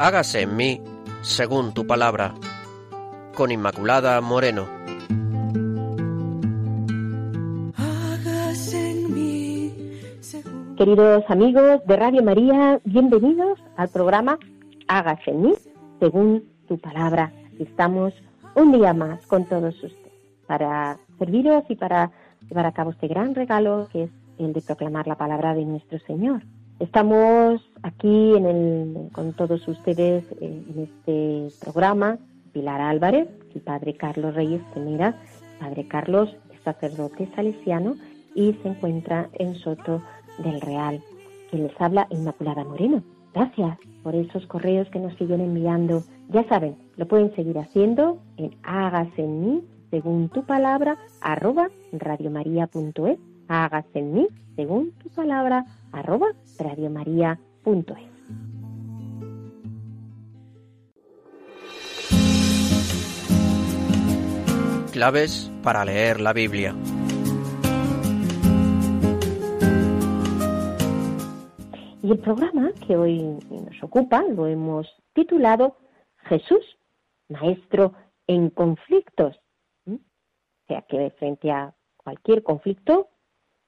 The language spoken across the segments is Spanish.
hágase en mí según tu palabra. Con Inmaculada Moreno. Queridos amigos de Radio María, bienvenidos al programa Hágase en mí según tu palabra. Estamos un día más con todos ustedes para serviros y para llevar a cabo este gran regalo que es el de proclamar la palabra de nuestro Señor. Estamos aquí en el, con todos ustedes eh, en este programa, Pilar Álvarez, y Padre Carlos Reyes Temera. Padre Carlos es sacerdote salesiano y se encuentra en Soto del Real. Quien les habla, Inmaculada Moreno. Gracias por esos correos que nos siguen enviando. Ya saben, lo pueden seguir haciendo en hágase en mí, según tu palabra, arroba radiomaria.es. Hágase en mí, según tu palabra, arroba radiomaria.es. Claves para leer la Biblia. Y el programa que hoy nos ocupa lo hemos titulado Jesús, Maestro en conflictos. ¿Mm? O sea que frente a cualquier conflicto,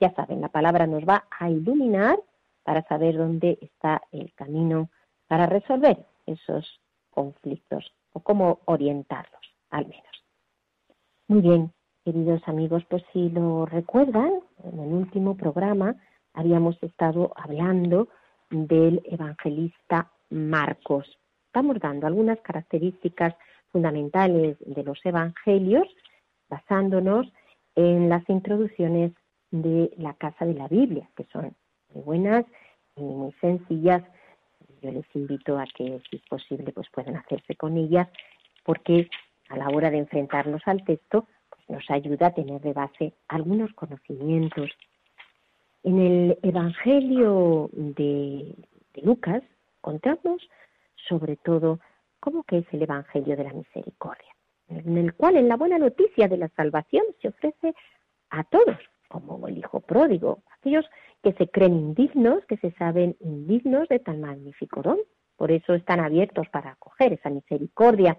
ya saben, la palabra nos va a iluminar para saber dónde está el camino para resolver esos conflictos o cómo orientarlos, al menos. Muy bien, queridos amigos, pues si lo recuerdan, en el último programa habíamos estado hablando del evangelista Marcos. Estamos dando algunas características fundamentales de los evangelios basándonos en las introducciones de la Casa de la Biblia, que son muy buenas y muy sencillas. Yo les invito a que, si es posible, pues puedan hacerse con ellas, porque a la hora de enfrentarnos al texto, pues nos ayuda a tener de base algunos conocimientos. En el Evangelio de, Lucas contamos sobre todo cómo que es el Evangelio de la Misericordia, en el cual en la buena noticia de la salvación se ofrece a todos, como el Hijo pródigo, aquellos que se creen indignos, que se saben indignos de tan magnífico don. Por eso están abiertos para acoger esa misericordia.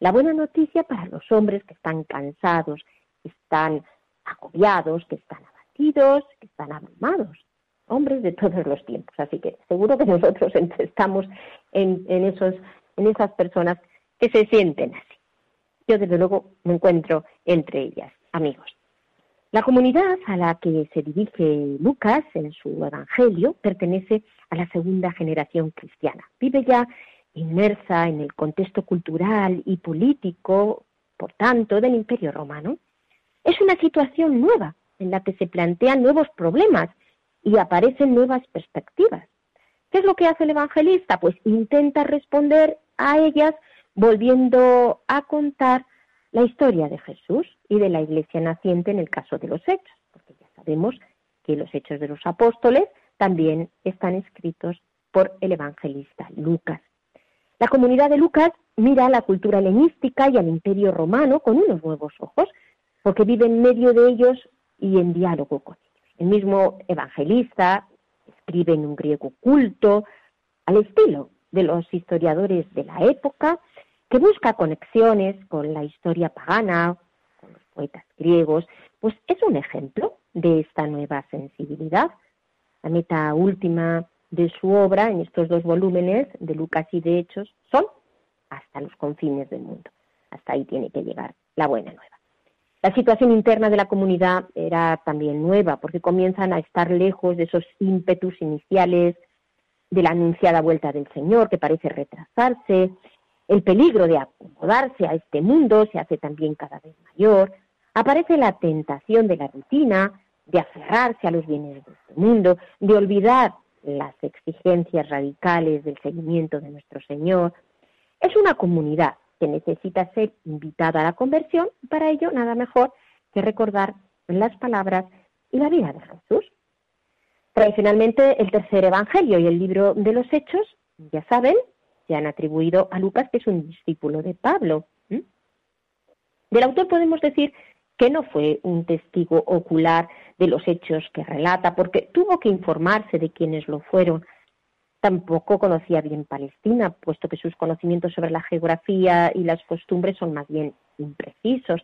La buena noticia para los hombres que están cansados, que están agobiados, que están abatidos, que están abrumados. Hombres de todos los tiempos. Así que seguro que nosotros estamos en, en, esos, en esas personas que se sienten así. Yo desde luego me encuentro entre ellas, amigos. La comunidad a la que se dirige Lucas en su Evangelio pertenece a la segunda generación cristiana. Vive ya inmersa en el contexto cultural y político, por tanto, del Imperio Romano. Es una situación nueva en la que se plantean nuevos problemas y aparecen nuevas perspectivas. ¿Qué es lo que hace el evangelista? Pues intenta responder a ellas volviendo a contar la historia de Jesús y de la iglesia naciente en el caso de los hechos, porque ya sabemos que los hechos de los apóstoles también están escritos por el evangelista Lucas. La comunidad de Lucas mira a la cultura helenística y al imperio romano con unos nuevos ojos, porque vive en medio de ellos y en diálogo con ellos. El mismo evangelista escribe en un griego culto, al estilo de los historiadores de la época, que busca conexiones con la historia pagana, con los poetas griegos, pues es un ejemplo de esta nueva sensibilidad. La meta última de su obra en estos dos volúmenes de Lucas y de Hechos son hasta los confines del mundo. Hasta ahí tiene que llegar la buena nueva. La situación interna de la comunidad era también nueva porque comienzan a estar lejos de esos ímpetus iniciales de la anunciada vuelta del Señor que parece retrasarse, el peligro de acomodarse a este mundo se hace también cada vez mayor. Aparece la tentación de la rutina, de aferrarse a los bienes de este mundo, de olvidar las exigencias radicales del seguimiento de nuestro Señor. Es una comunidad que necesita ser invitada a la conversión y para ello nada mejor que recordar las palabras y la vida de Jesús. Tradicionalmente el tercer evangelio y el libro de los hechos, ya saben, se han atribuido a Lucas, que es un discípulo de Pablo. Del autor podemos decir que no fue un testigo ocular de los hechos que relata, porque tuvo que informarse de quienes lo fueron. Tampoco conocía bien Palestina, puesto que sus conocimientos sobre la geografía y las costumbres son más bien imprecisos.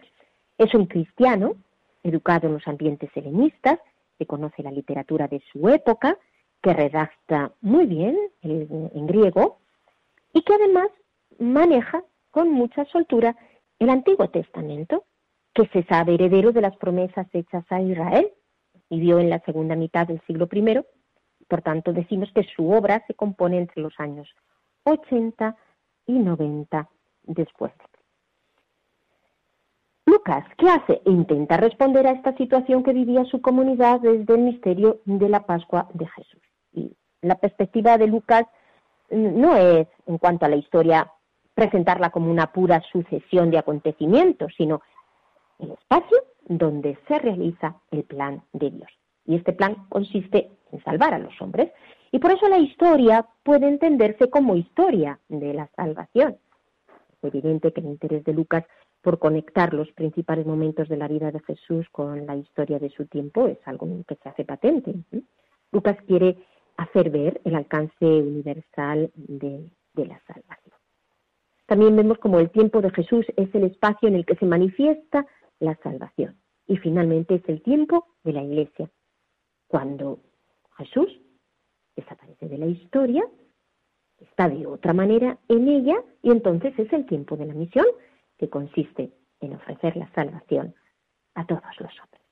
Es un cristiano, educado en los ambientes helenistas, que conoce la literatura de su época, que redacta muy bien en griego y que además maneja con mucha soltura el Antiguo Testamento, que se sabe heredero de las promesas hechas a Israel, vivió en la segunda mitad del siglo I, por tanto decimos que su obra se compone entre los años 80 y 90 después Lucas, ¿qué hace? Intenta responder a esta situación que vivía su comunidad desde el misterio de la Pascua de Jesús. Y la perspectiva de Lucas no es, en cuanto a la historia, presentarla como una pura sucesión de acontecimientos, sino el espacio donde se realiza el plan de Dios. Y este plan consiste en salvar a los hombres. Y por eso la historia puede entenderse como historia de la salvación. Es evidente que el interés de Lucas por conectar los principales momentos de la vida de Jesús con la historia de su tiempo es algo que se hace patente. Lucas quiere hacer ver el alcance universal de la salvación. También vemos como el tiempo de Jesús es el espacio en el que se manifiesta la salvación. Y finalmente es el tiempo de la iglesia. Cuando Jesús desaparece de la historia, está de otra manera en ella y entonces es el tiempo de la misión que consiste en ofrecer la salvación a todos los hombres.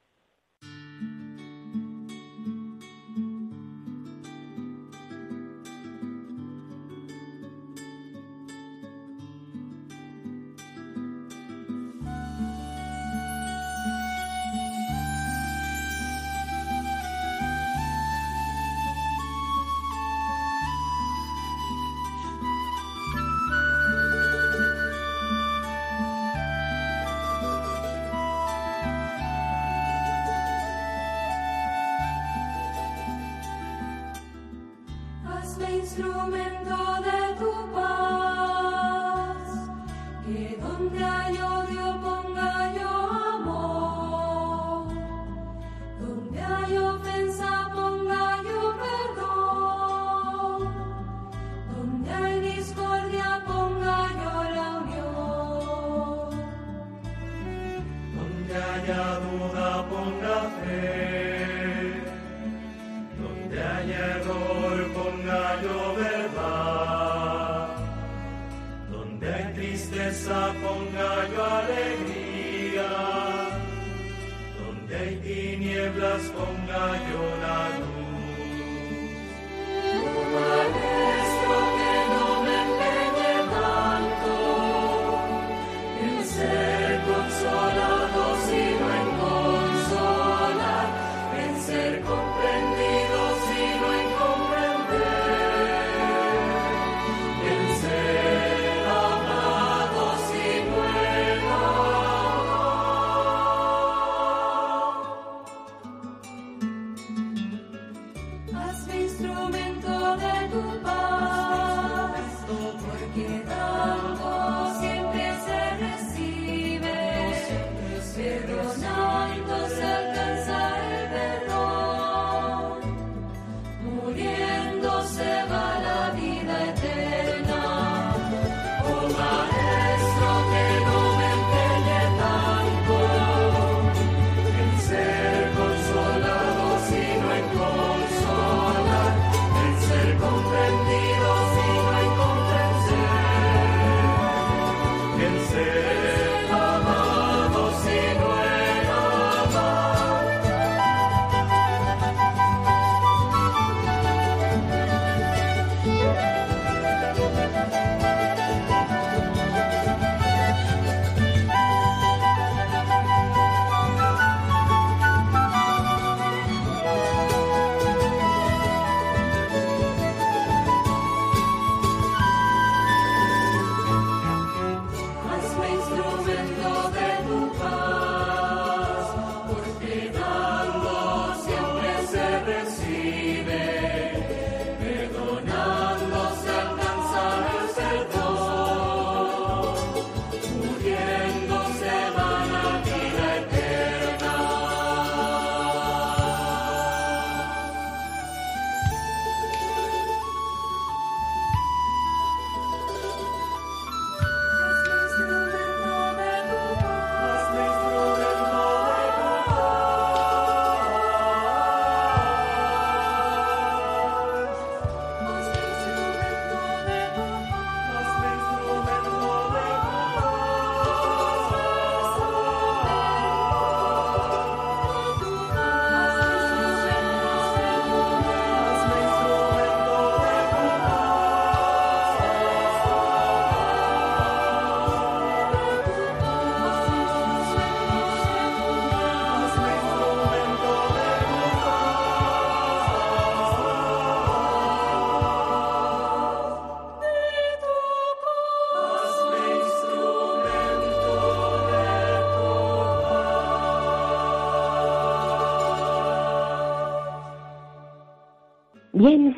Bien,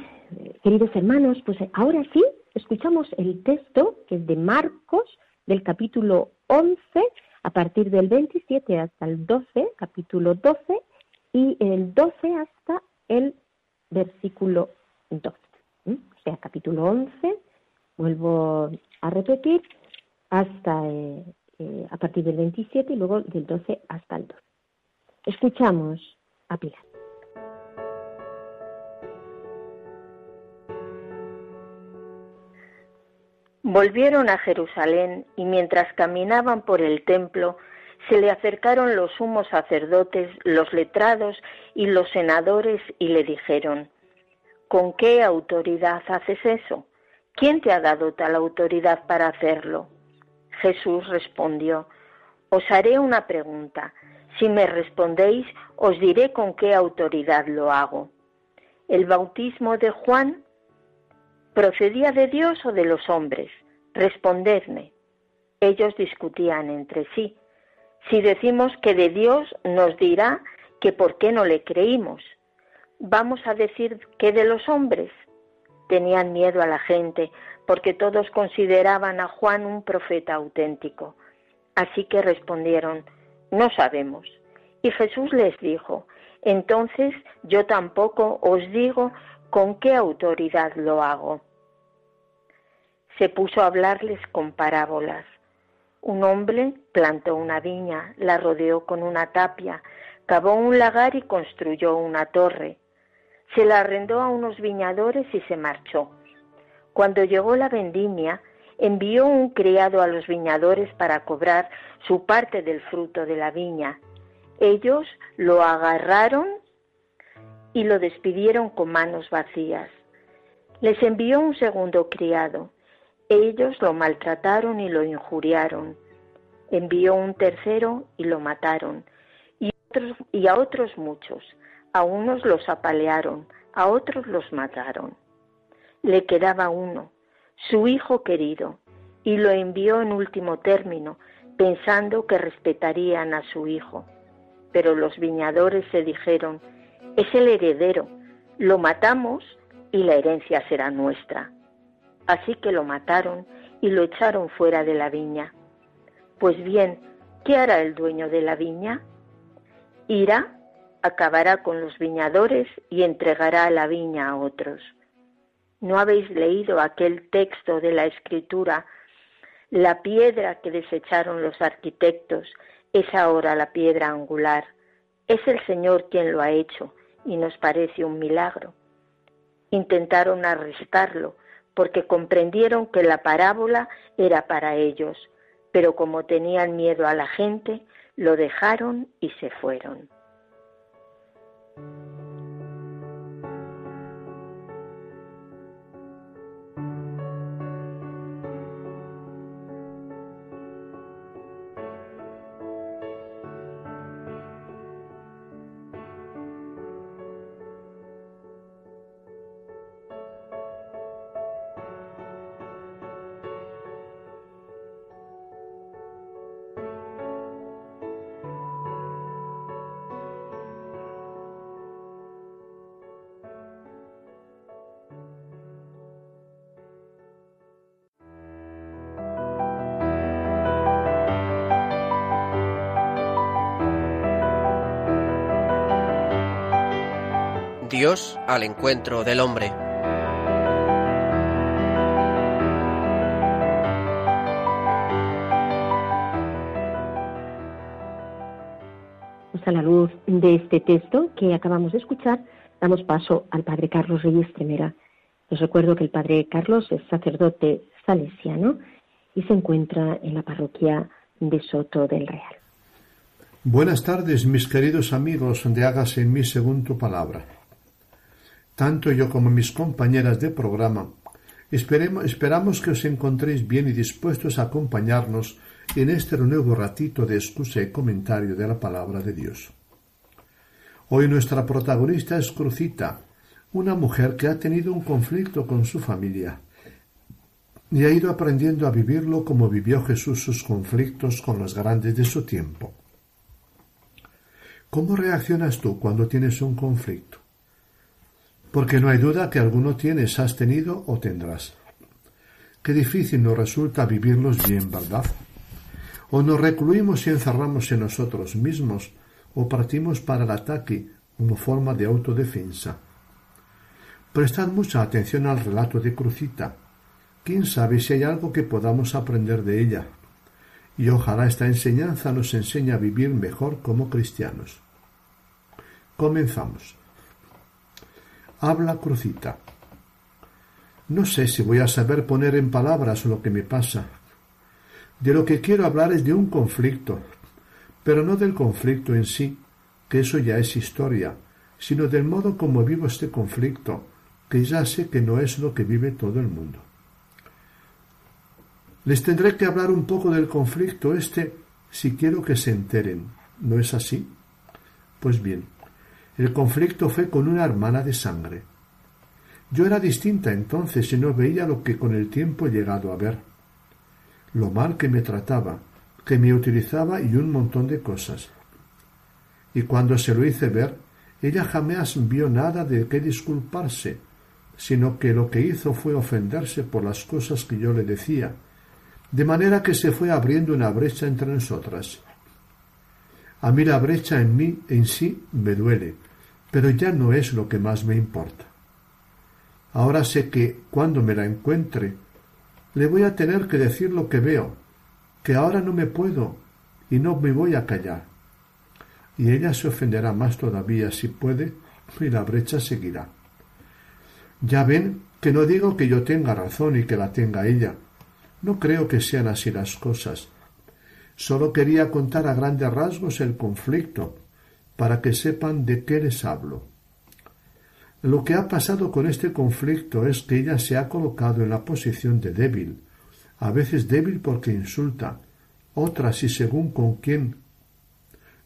queridos hermanos, pues ahora sí, escuchamos el texto que es de Marcos, del capítulo 11, a partir del 27 hasta el 12, capítulo 12, y el 12 hasta el versículo 12. O sea, capítulo 11, vuelvo a repetir, hasta eh, eh, a partir del 27 y luego del 12 hasta el 12. Escuchamos a Pilar. Volvieron a Jerusalén y mientras caminaban por el templo, se le acercaron los sumos sacerdotes, los letrados y los senadores y le dijeron, ¿con qué autoridad haces eso? ¿Quién te ha dado tal autoridad para hacerlo? Jesús respondió, Os haré una pregunta. Si me respondéis, os diré con qué autoridad lo hago. ¿El bautismo de Juan procedía de Dios o de los hombres? Respondedme. Ellos discutían entre sí. Si decimos que de Dios, nos dirá que por qué no le creímos. ¿Vamos a decir que de los hombres? Tenían miedo a la gente, porque todos consideraban a Juan un profeta auténtico. Así que respondieron, no sabemos. Y Jesús les dijo, entonces yo tampoco os digo con qué autoridad lo hago. Se puso a hablarles con parábolas. Un hombre plantó una viña, la rodeó con una tapia, cavó un lagar y construyó una torre. Se la arrendó a unos viñadores y se marchó. Cuando llegó la vendimia, envió un criado a los viñadores para cobrar su parte del fruto de la viña. Ellos lo agarraron y lo despidieron con manos vacías. Les envió un segundo criado. Ellos lo maltrataron y lo injuriaron. Envió un tercero y lo mataron. Y, y a otros muchos. A unos los apalearon, a otros los mataron le quedaba uno, su hijo querido, y lo envió en último término, pensando que respetarían a su hijo. Pero los viñadores se dijeron, es el heredero, lo matamos y la herencia será nuestra. Así que lo mataron y lo echaron fuera de la viña. Pues bien, ¿qué hará el dueño de la viña? Irá, acabará con los viñadores y entregará la viña a otros. ¿No habéis leído aquel texto de la Escritura? La piedra que desecharon los arquitectos es ahora la piedra angular. Es el Señor quien lo ha hecho y nos parece un milagro. Intentaron arrestarlo porque comprendieron que la parábola era para ellos, pero como tenían miedo a la gente, lo dejaron y se fueron. Dios al encuentro del hombre. Pues a la luz de este texto que acabamos de escuchar, damos paso al Padre Carlos Reyes Tremera. Les recuerdo que el Padre Carlos es sacerdote salesiano y se encuentra en la parroquia de Soto del Real. Buenas tardes, mis queridos amigos de Hágase en mí según tu palabra. Tanto yo como mis compañeras de programa esperamos que os encontréis bien y dispuestos a acompañarnos en este nuevo ratito de excusa y comentario de la palabra de Dios. Hoy nuestra protagonista es Crucita, una mujer que ha tenido un conflicto con su familia y ha ido aprendiendo a vivirlo como vivió Jesús sus conflictos con los grandes de su tiempo. ¿Cómo reaccionas tú cuando tienes un conflicto? Porque no hay duda que alguno tienes, has tenido o tendrás. Qué difícil nos resulta vivirlos bien, ¿verdad? O nos recluimos y encerramos en nosotros mismos, o partimos para el ataque como forma de autodefensa. Prestad mucha atención al relato de Crucita. Quién sabe si hay algo que podamos aprender de ella. Y ojalá esta enseñanza nos enseñe a vivir mejor como cristianos. Comenzamos. Habla Crucita. No sé si voy a saber poner en palabras lo que me pasa. De lo que quiero hablar es de un conflicto, pero no del conflicto en sí, que eso ya es historia, sino del modo como vivo este conflicto, que ya sé que no es lo que vive todo el mundo. Les tendré que hablar un poco del conflicto este si quiero que se enteren. ¿No es así? Pues bien, el conflicto fue con una hermana de sangre. Yo era distinta entonces y no veía lo que con el tiempo he llegado a ver. Lo mal que me trataba, que me utilizaba y un montón de cosas. Y cuando se lo hice ver, ella jamás vio nada de qué disculparse, sino que lo que hizo fue ofenderse por las cosas que yo le decía, de manera que se fue abriendo una brecha entre nosotras. A mí la brecha en mí en sí me duele, pero ya no es lo que más me importa. Ahora sé que cuando me la encuentre, le voy a tener que decir lo que veo, que ahora no me puedo y no me voy a callar. Y ella se ofenderá más todavía si puede y la brecha seguirá. Ya ven que no digo que yo tenga razón y que la tenga ella. No creo que sean así las cosas. Solo quería contar a grandes rasgos el conflicto, para que sepan de qué les hablo. Lo que ha pasado con este conflicto es que ella se ha colocado en la posición de débil, a veces débil porque insulta, otras y según con quién,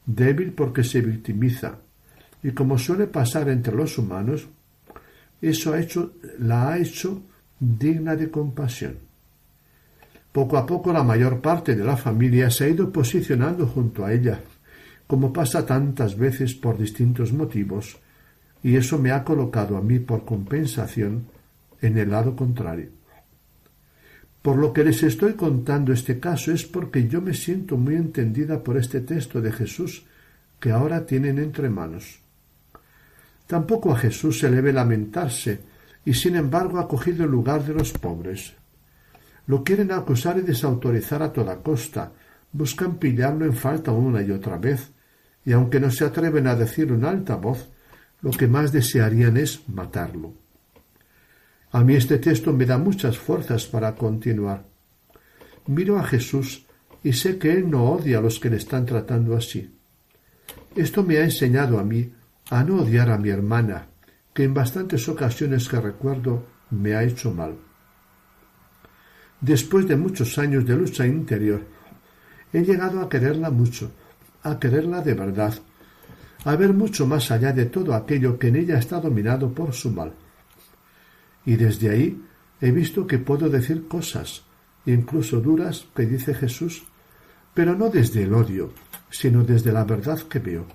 débil porque se victimiza, y como suele pasar entre los humanos, eso ha hecho, la ha hecho digna de compasión. Poco a poco la mayor parte de la familia se ha ido posicionando junto a ella, como pasa tantas veces por distintos motivos, y eso me ha colocado a mí por compensación en el lado contrario. Por lo que les estoy contando este caso es porque yo me siento muy entendida por este texto de Jesús que ahora tienen entre manos. Tampoco a Jesús se le ve lamentarse, y sin embargo ha cogido el lugar de los pobres. Lo quieren acusar y desautorizar a toda costa, buscan pillarlo en falta una y otra vez, y aunque no se atreven a decir en alta voz, lo que más desearían es matarlo. A mí este texto me da muchas fuerzas para continuar. Miro a Jesús y sé que Él no odia a los que le están tratando así. Esto me ha enseñado a mí a no odiar a mi hermana, que en bastantes ocasiones que recuerdo me ha hecho mal. Después de muchos años de lucha interior, he llegado a quererla mucho, a quererla de verdad, a ver mucho más allá de todo aquello que en ella está dominado por su mal. Y desde ahí he visto que puedo decir cosas, incluso duras, que dice Jesús, pero no desde el odio, sino desde la verdad que veo.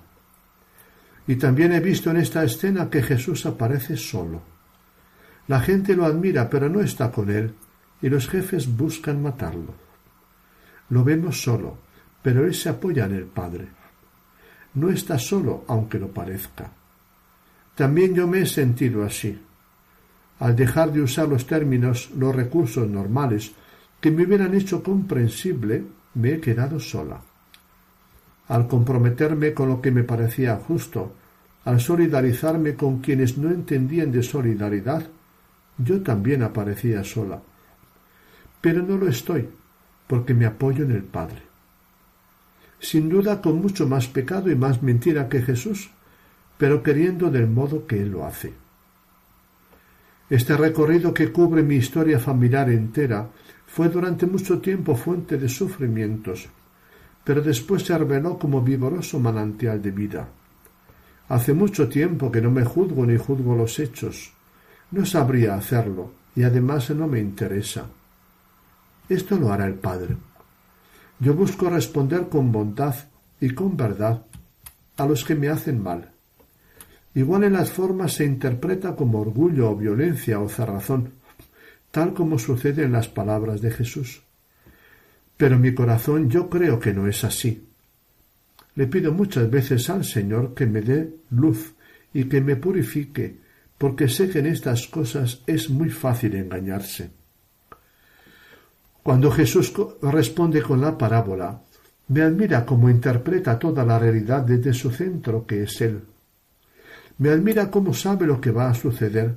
Y también he visto en esta escena que Jesús aparece solo. La gente lo admira, pero no está con él, y los jefes buscan matarlo. Lo vemos solo, pero él se apoya en el Padre. No está solo, aunque lo parezca. También yo me he sentido así. Al dejar de usar los términos, los recursos normales que me hubieran hecho comprensible, me he quedado sola. Al comprometerme con lo que me parecía justo, al solidarizarme con quienes no entendían de solidaridad, yo también aparecía sola. Pero no lo estoy, porque me apoyo en el Padre sin duda con mucho más pecado y más mentira que Jesús, pero queriendo del modo que Él lo hace. Este recorrido que cubre mi historia familiar entera fue durante mucho tiempo fuente de sufrimientos, pero después se reveló como vigoroso manantial de vida. Hace mucho tiempo que no me juzgo ni juzgo los hechos. No sabría hacerlo, y además no me interesa. Esto lo hará el Padre. Yo busco responder con bondad y con verdad a los que me hacen mal. Igual en las formas se interpreta como orgullo o violencia o cerrazón, tal como sucede en las palabras de Jesús. Pero mi corazón yo creo que no es así. Le pido muchas veces al Señor que me dé luz y que me purifique, porque sé que en estas cosas es muy fácil engañarse. Cuando Jesús responde con la parábola, me admira cómo interpreta toda la realidad desde su centro, que es Él. Me admira cómo sabe lo que va a suceder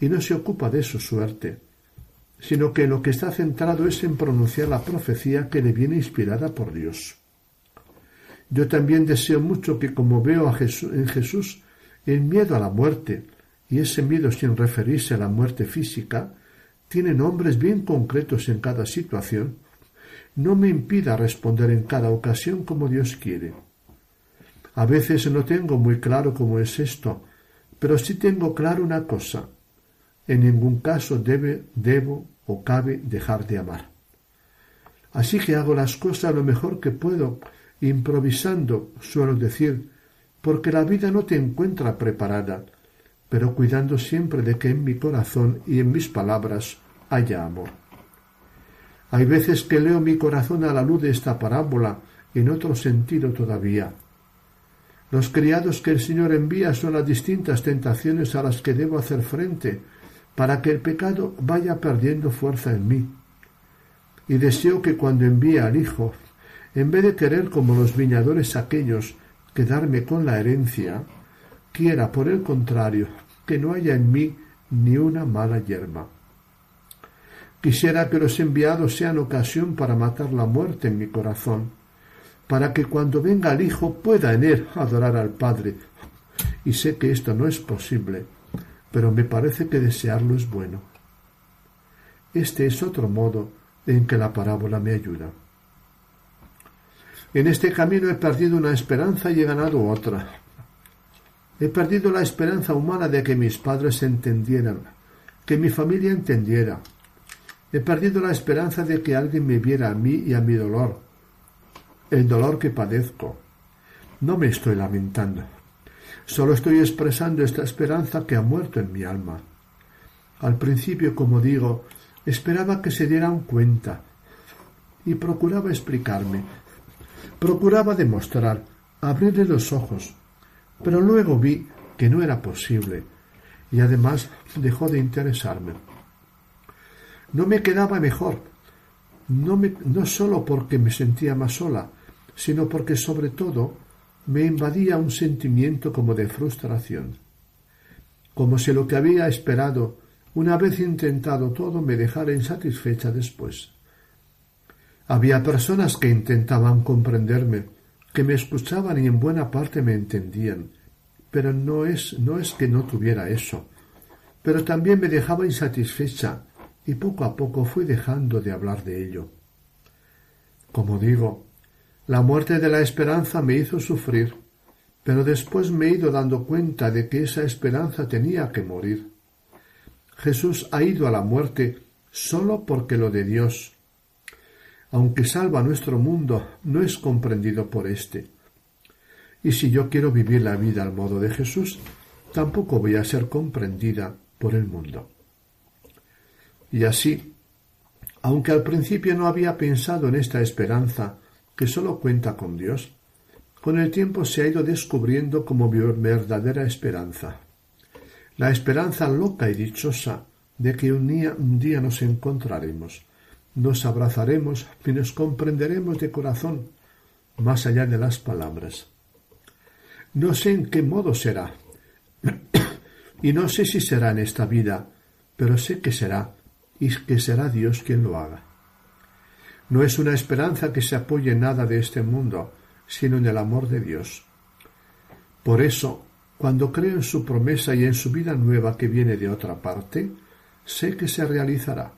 y no se ocupa de su suerte, sino que lo que está centrado es en pronunciar la profecía que le viene inspirada por Dios. Yo también deseo mucho que como veo a Jesús, en Jesús el miedo a la muerte, y ese miedo sin referirse a la muerte física, tiene nombres bien concretos en cada situación, no me impida responder en cada ocasión como Dios quiere. A veces no tengo muy claro cómo es esto, pero sí tengo claro una cosa. En ningún caso debe, debo o cabe dejar de amar. Así que hago las cosas lo mejor que puedo, improvisando, suelo decir, porque la vida no te encuentra preparada, pero cuidando siempre de que en mi corazón y en mis palabras haya amor. Hay veces que leo mi corazón a la luz de esta parábola, en otro sentido todavía. Los criados que el Señor envía son las distintas tentaciones a las que debo hacer frente, para que el pecado vaya perdiendo fuerza en mí. Y deseo que cuando envíe al Hijo, en vez de querer como los viñadores aquellos quedarme con la herencia, quiera, por el contrario, que no haya en mí ni una mala hierba. Quisiera que los enviados sean ocasión para matar la muerte en mi corazón, para que cuando venga el Hijo pueda en él adorar al Padre. Y sé que esto no es posible, pero me parece que desearlo es bueno. Este es otro modo en que la parábola me ayuda. En este camino he perdido una esperanza y he ganado otra. He perdido la esperanza humana de que mis padres entendieran, que mi familia entendiera. He perdido la esperanza de que alguien me viera a mí y a mi dolor, el dolor que padezco. No me estoy lamentando. Solo estoy expresando esta esperanza que ha muerto en mi alma. Al principio, como digo, esperaba que se dieran cuenta y procuraba explicarme, procuraba demostrar, abrirle los ojos, pero luego vi que no era posible y además dejó de interesarme. No me quedaba mejor, no, me, no solo porque me sentía más sola, sino porque sobre todo me invadía un sentimiento como de frustración, como si lo que había esperado, una vez intentado todo, me dejara insatisfecha después. Había personas que intentaban comprenderme, que me escuchaban y en buena parte me entendían, pero no es, no es que no tuviera eso, pero también me dejaba insatisfecha y poco a poco fui dejando de hablar de ello. Como digo, la muerte de la esperanza me hizo sufrir, pero después me he ido dando cuenta de que esa esperanza tenía que morir. Jesús ha ido a la muerte sólo porque lo de Dios, aunque salva nuestro mundo, no es comprendido por éste. Y si yo quiero vivir la vida al modo de Jesús, tampoco voy a ser comprendida por el mundo. Y así, aunque al principio no había pensado en esta esperanza que sólo cuenta con Dios, con el tiempo se ha ido descubriendo como verdadera esperanza. La esperanza loca y dichosa de que un día, un día nos encontraremos, nos abrazaremos y nos comprenderemos de corazón, más allá de las palabras. No sé en qué modo será. y no sé si será en esta vida, pero sé que será, y que será Dios quien lo haga. No es una esperanza que se apoye en nada de este mundo, sino en el amor de Dios. Por eso, cuando creo en su promesa y en su vida nueva que viene de otra parte, sé que se realizará.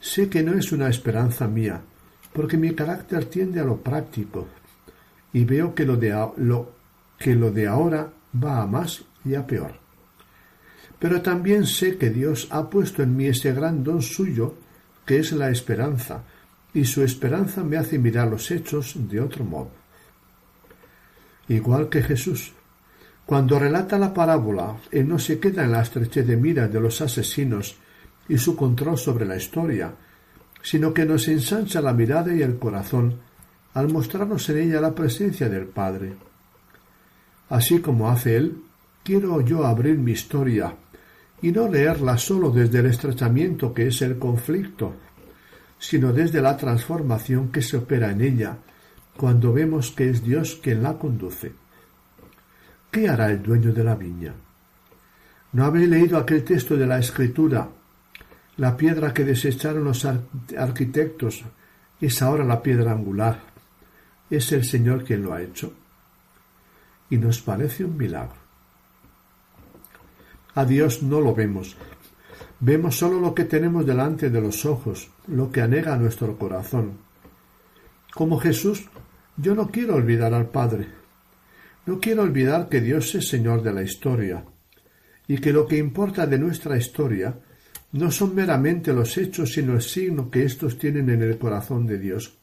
Sé que no es una esperanza mía, porque mi carácter tiende a lo práctico, y veo que lo de, lo, que lo de ahora va a más y a peor. Pero también sé que Dios ha puesto en mí ese gran don suyo, que es la esperanza, y su esperanza me hace mirar los hechos de otro modo. Igual que Jesús, Cuando relata la parábola, él no se queda en la estrechez de mira de los asesinos y su control sobre la historia, sino que nos ensancha la mirada y el corazón al mostrarnos en ella la presencia del Padre. Así como hace Él, quiero yo abrir mi historia y no leerla sólo desde el estrechamiento que es el conflicto, sino desde la transformación que se opera en ella cuando vemos que es Dios quien la conduce. ¿Qué hará el dueño de la viña? ¿No habéis leído aquel texto de la Escritura? La piedra que desecharon los arquitectos es ahora la piedra angular. Es el Señor quien lo ha hecho. Y nos parece un milagro. A Dios no lo vemos. Vemos solo lo que tenemos delante de los ojos, lo que anega nuestro corazón. Como Jesús, yo no quiero olvidar al Padre. No quiero olvidar que Dios es Señor de la historia y que lo que importa de nuestra historia no son meramente los hechos, sino el signo que éstos tienen en el corazón de Dios.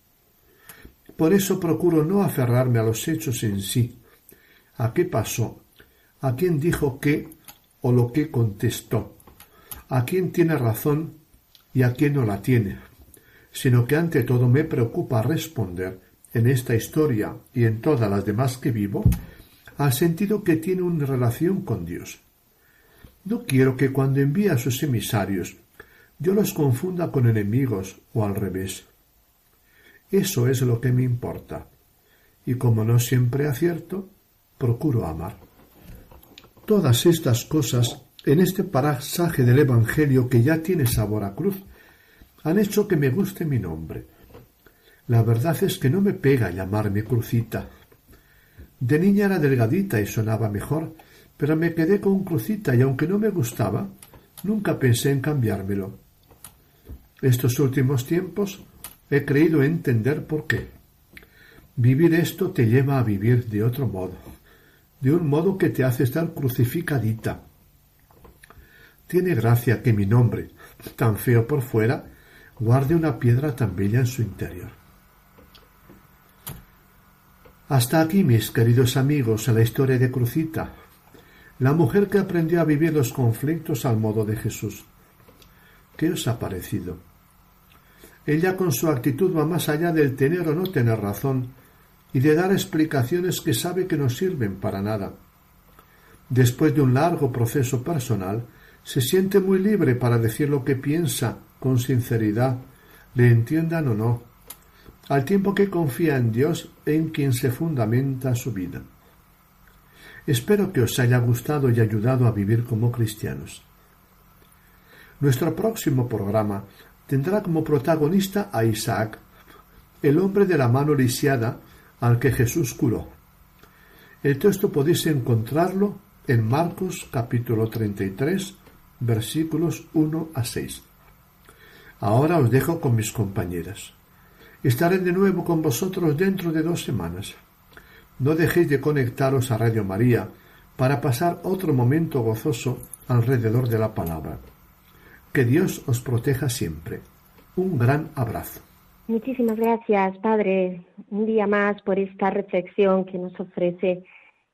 Por eso procuro no aferrarme a los hechos en sí, a qué pasó, a quién dijo qué o lo que contestó, a quién tiene razón y a quién no la tiene, sino que ante todo me preocupa responder en esta historia y en todas las demás que vivo al sentido que tiene una relación con Dios. No quiero que cuando envíe a sus emisarios yo los confunda con enemigos o al revés. Eso es lo que me importa. Y como no siempre acierto, procuro amar. Todas estas cosas, en este pasaje del Evangelio que ya tiene sabor a cruz, han hecho que me guste mi nombre. La verdad es que no me pega llamarme Crucita. De niña era delgadita y sonaba mejor, pero me quedé con Crucita y aunque no me gustaba, nunca pensé en cambiármelo. Estos últimos tiempos he creído entender por qué. Vivir esto te lleva a vivir de otro modo de un modo que te hace estar crucificadita. Tiene gracia que mi nombre, tan feo por fuera, guarde una piedra tan bella en su interior. Hasta aquí, mis queridos amigos, la historia de Crucita, la mujer que aprendió a vivir los conflictos al modo de Jesús. ¿Qué os ha parecido? Ella con su actitud va más allá del tener o no tener razón, y de dar explicaciones que sabe que no sirven para nada. Después de un largo proceso personal, se siente muy libre para decir lo que piensa con sinceridad, le entiendan o no, al tiempo que confía en Dios en quien se fundamenta su vida. Espero que os haya gustado y ayudado a vivir como cristianos. Nuestro próximo programa tendrá como protagonista a Isaac, el hombre de la mano lisiada al que Jesús curó. El texto podéis encontrarlo en Marcos capítulo 33 versículos 1 a 6. Ahora os dejo con mis compañeras. Estaré de nuevo con vosotros dentro de dos semanas. No dejéis de conectaros a Radio María para pasar otro momento gozoso alrededor de la palabra. Que Dios os proteja siempre. Un gran abrazo. Muchísimas gracias, Padre, un día más por esta reflexión que nos ofrece.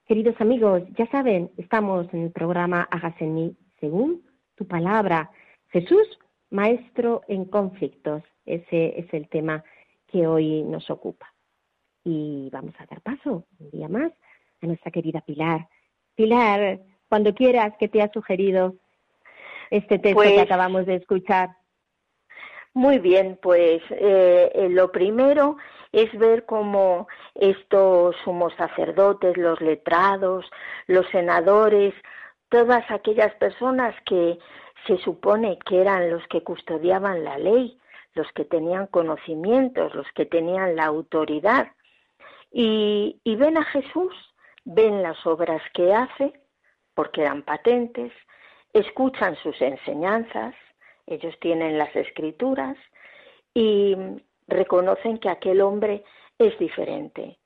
Queridos amigos, ya saben, estamos en el programa Hágase en mí según tu palabra. Jesús, maestro en conflictos. Ese es el tema que hoy nos ocupa. Y vamos a dar paso un día más a nuestra querida Pilar. Pilar, cuando quieras, que te ha sugerido este texto que pues acabamos de escuchar? Muy bien, pues eh, eh, lo primero es ver cómo estos sumos sacerdotes, los letrados, los senadores, todas aquellas personas que se supone que eran los que custodiaban la ley, los que tenían conocimientos, los que tenían la autoridad, y, y ven a Jesús, ven las obras que hace, porque eran patentes, escuchan sus enseñanzas, ellos tienen las escrituras y reconocen que aquel hombre es diferente.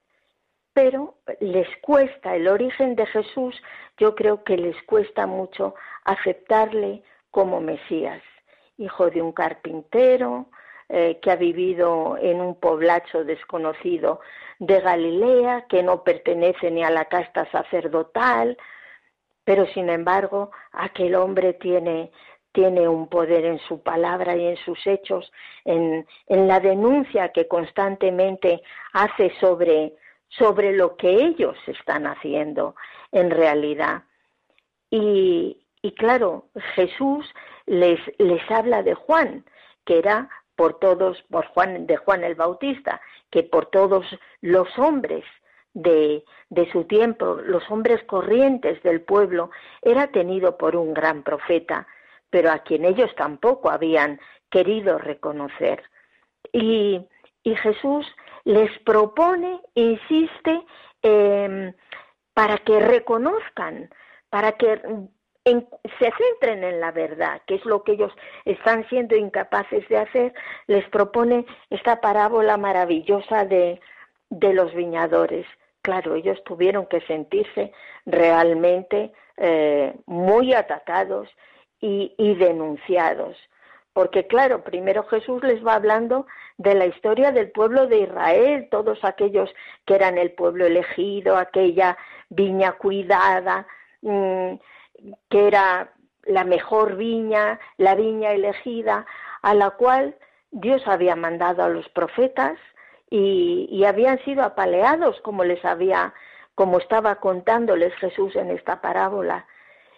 Pero les cuesta el origen de Jesús, yo creo que les cuesta mucho aceptarle como Mesías, hijo de un carpintero, eh, que ha vivido en un poblacho desconocido de Galilea, que no pertenece ni a la casta sacerdotal, pero sin embargo aquel hombre tiene, tiene un poder en su palabra y en sus hechos, en, la denuncia que constantemente hace sobre, sobre lo que ellos están haciendo en realidad. Y, y claro, Jesús les, les habla de Juan, que era por todos, por Juan, de Juan el Bautista, que por todos los hombres de, de, su tiempo, los hombres corrientes del pueblo, era tenido por un gran profeta, pero a quien ellos tampoco habían querido reconocer. Y, Jesús les propone, insiste, eh, para que reconozcan, para que se centren en la verdad, que es lo que ellos están siendo incapaces de hacer, les propone esta parábola maravillosa de, de los viñadores. Claro, ellos tuvieron que sentirse realmente eh, muy atacados y, denunciados. Porque claro, primero Jesús les va hablando de la historia del pueblo de Israel, todos aquellos que eran el pueblo elegido, aquella viña cuidada, mmm, que era la mejor viña, la viña elegida, a la cual Dios había mandado a los profetas y, y, habían sido apaleados como les había, como estaba contándoles Jesús en esta parábola.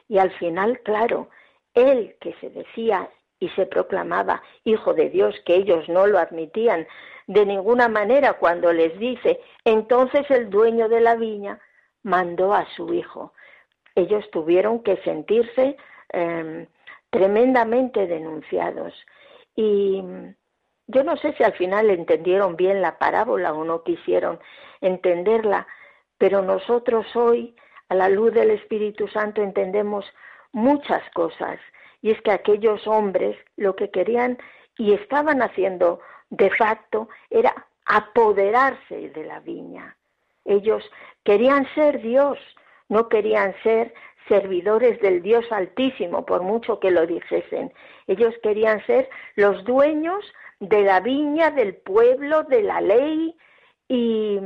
Y al final, claro, él que se decía y se proclamaba hijo de Dios, que ellos no lo admitían de ninguna manera cuando les dice, entonces el dueño de la viña mandó a su hijo ellos tuvieron que sentirse eh, tremendamente denunciados. Y yo no sé si al final entendieron bien la parábola o no quisieron entenderla, pero nosotros hoy, a la luz del Espíritu Santo, entendemos muchas cosas. Y es que aquellos hombres lo que querían y estaban haciendo de facto era apoderarse de la viña. Ellos querían ser Dios, no querían ser servidores del Dios Altísimo, por mucho que lo dijesen. Ellos querían ser los dueños de la viña, del pueblo, de la ley y,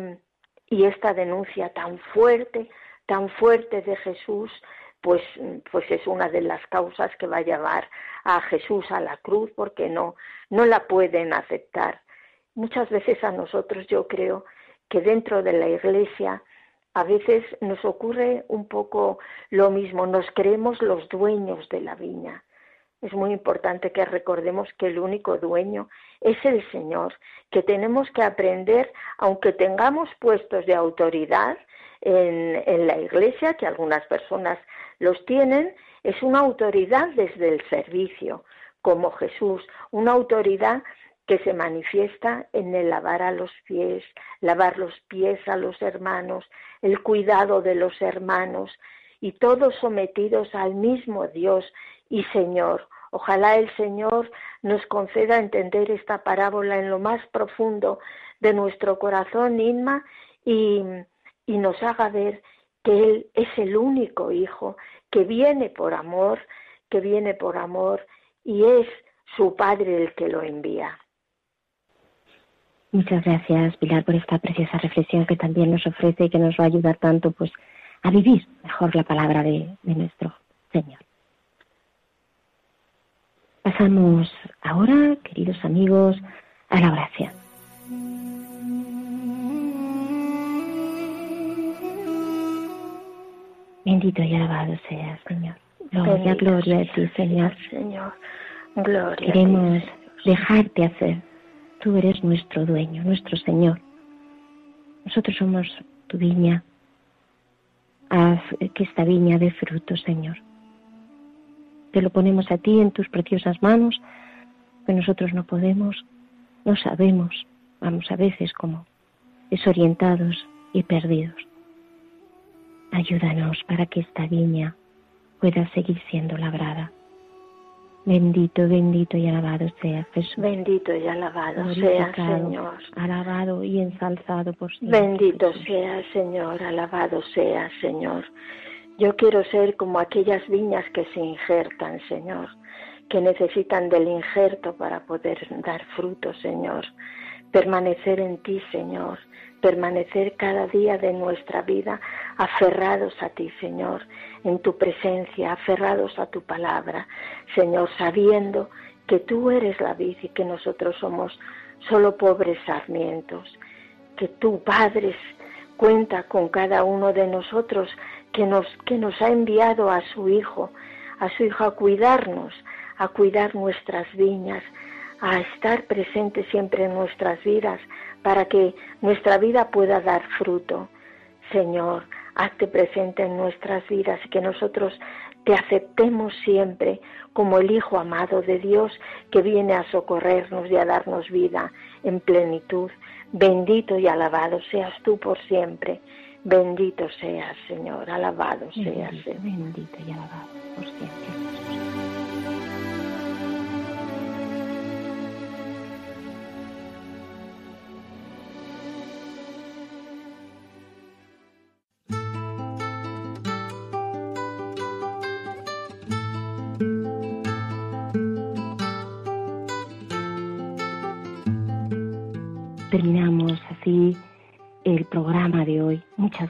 y esta denuncia tan fuerte, tan fuerte de Jesús, pues, pues es una de las causas que va a llevar a Jesús a la cruz porque no, no la pueden aceptar. Muchas veces a nosotros yo creo que dentro de la iglesia a veces nos ocurre un poco lo mismo, nos creemos los dueños de la viña. Es muy importante que recordemos que el único dueño es el Señor, que tenemos que aprender, aunque tengamos puestos de autoridad en, la iglesia, que algunas personas los tienen, es una autoridad desde el servicio, como Jesús, una autoridad que se manifiesta en el lavar a los pies, lavar los pies a los hermanos, el cuidado de los hermanos, y todos sometidos al mismo Dios y Señor. Ojalá el Señor nos conceda entender esta parábola en lo más profundo de nuestro corazón, Inma, y, y nos haga ver que Él es el único Hijo que viene por amor, que viene por amor, y es su Padre el que lo envía. Muchas gracias, Pilar, por esta preciosa reflexión que también nos ofrece y que nos va a ayudar tanto pues, a vivir mejor la palabra de, de nuestro Señor. Pasamos ahora, queridos amigos, a la oración. Bendito y alabado seas, Señor. Gloria, gloria a ti, Señor. Señor, gloria. Queremos dejarte hacer Tú eres nuestro dueño, nuestro Señor. Nosotros somos tu viña. Haz que esta viña dé fruto, Señor. Te lo ponemos a ti en tus preciosas manos, que nosotros no podemos, no sabemos, vamos a veces como desorientados y perdidos. Ayúdanos para que esta viña pueda seguir siendo labrada. Bendito, bendito y alabado sea Jesús. Bendito y alabado sea Señor. Alabado y ensalzado por siempre. Bendito sea Señor, alabado sea Señor. Yo quiero ser como aquellas viñas que se injertan, Señor, que necesitan del injerto para poder dar fruto, Señor. Permanecer en ti, Señor. Permanecer cada día de nuestra vida aferrados a ti, Señor, en tu presencia, aferrados a tu palabra, Señor, sabiendo que tú eres la vid y que nosotros somos solo pobres sarmientos, que tú, Padre, cuenta con cada uno de nosotros que nos, que nos ha enviado a su Hijo, a su Hijo a cuidarnos, a cuidar nuestras viñas, a estar presente siempre en nuestras vidas, para que nuestra vida pueda dar fruto. Señor, hazte presente en nuestras vidas y que nosotros te aceptemos siempre como el Hijo amado de Dios que viene a socorrernos y a darnos vida en plenitud. Bendito y alabado seas tú por siempre. Bendito seas, Señor. Alabado seas. Bendito y alabado por siempre.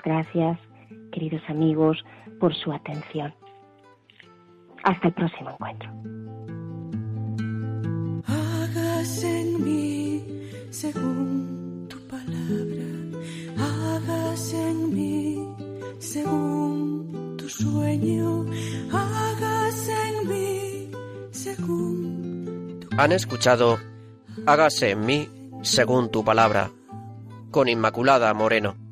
Gracias, queridos amigos, por su atención. Hasta el próximo encuentro. Hágase en mí según tu palabra. Hágase en mí según tu sueño. Hágase en mí según tu... Han escuchado Hágase en mí según tu palabra, con Inmaculada Moreno.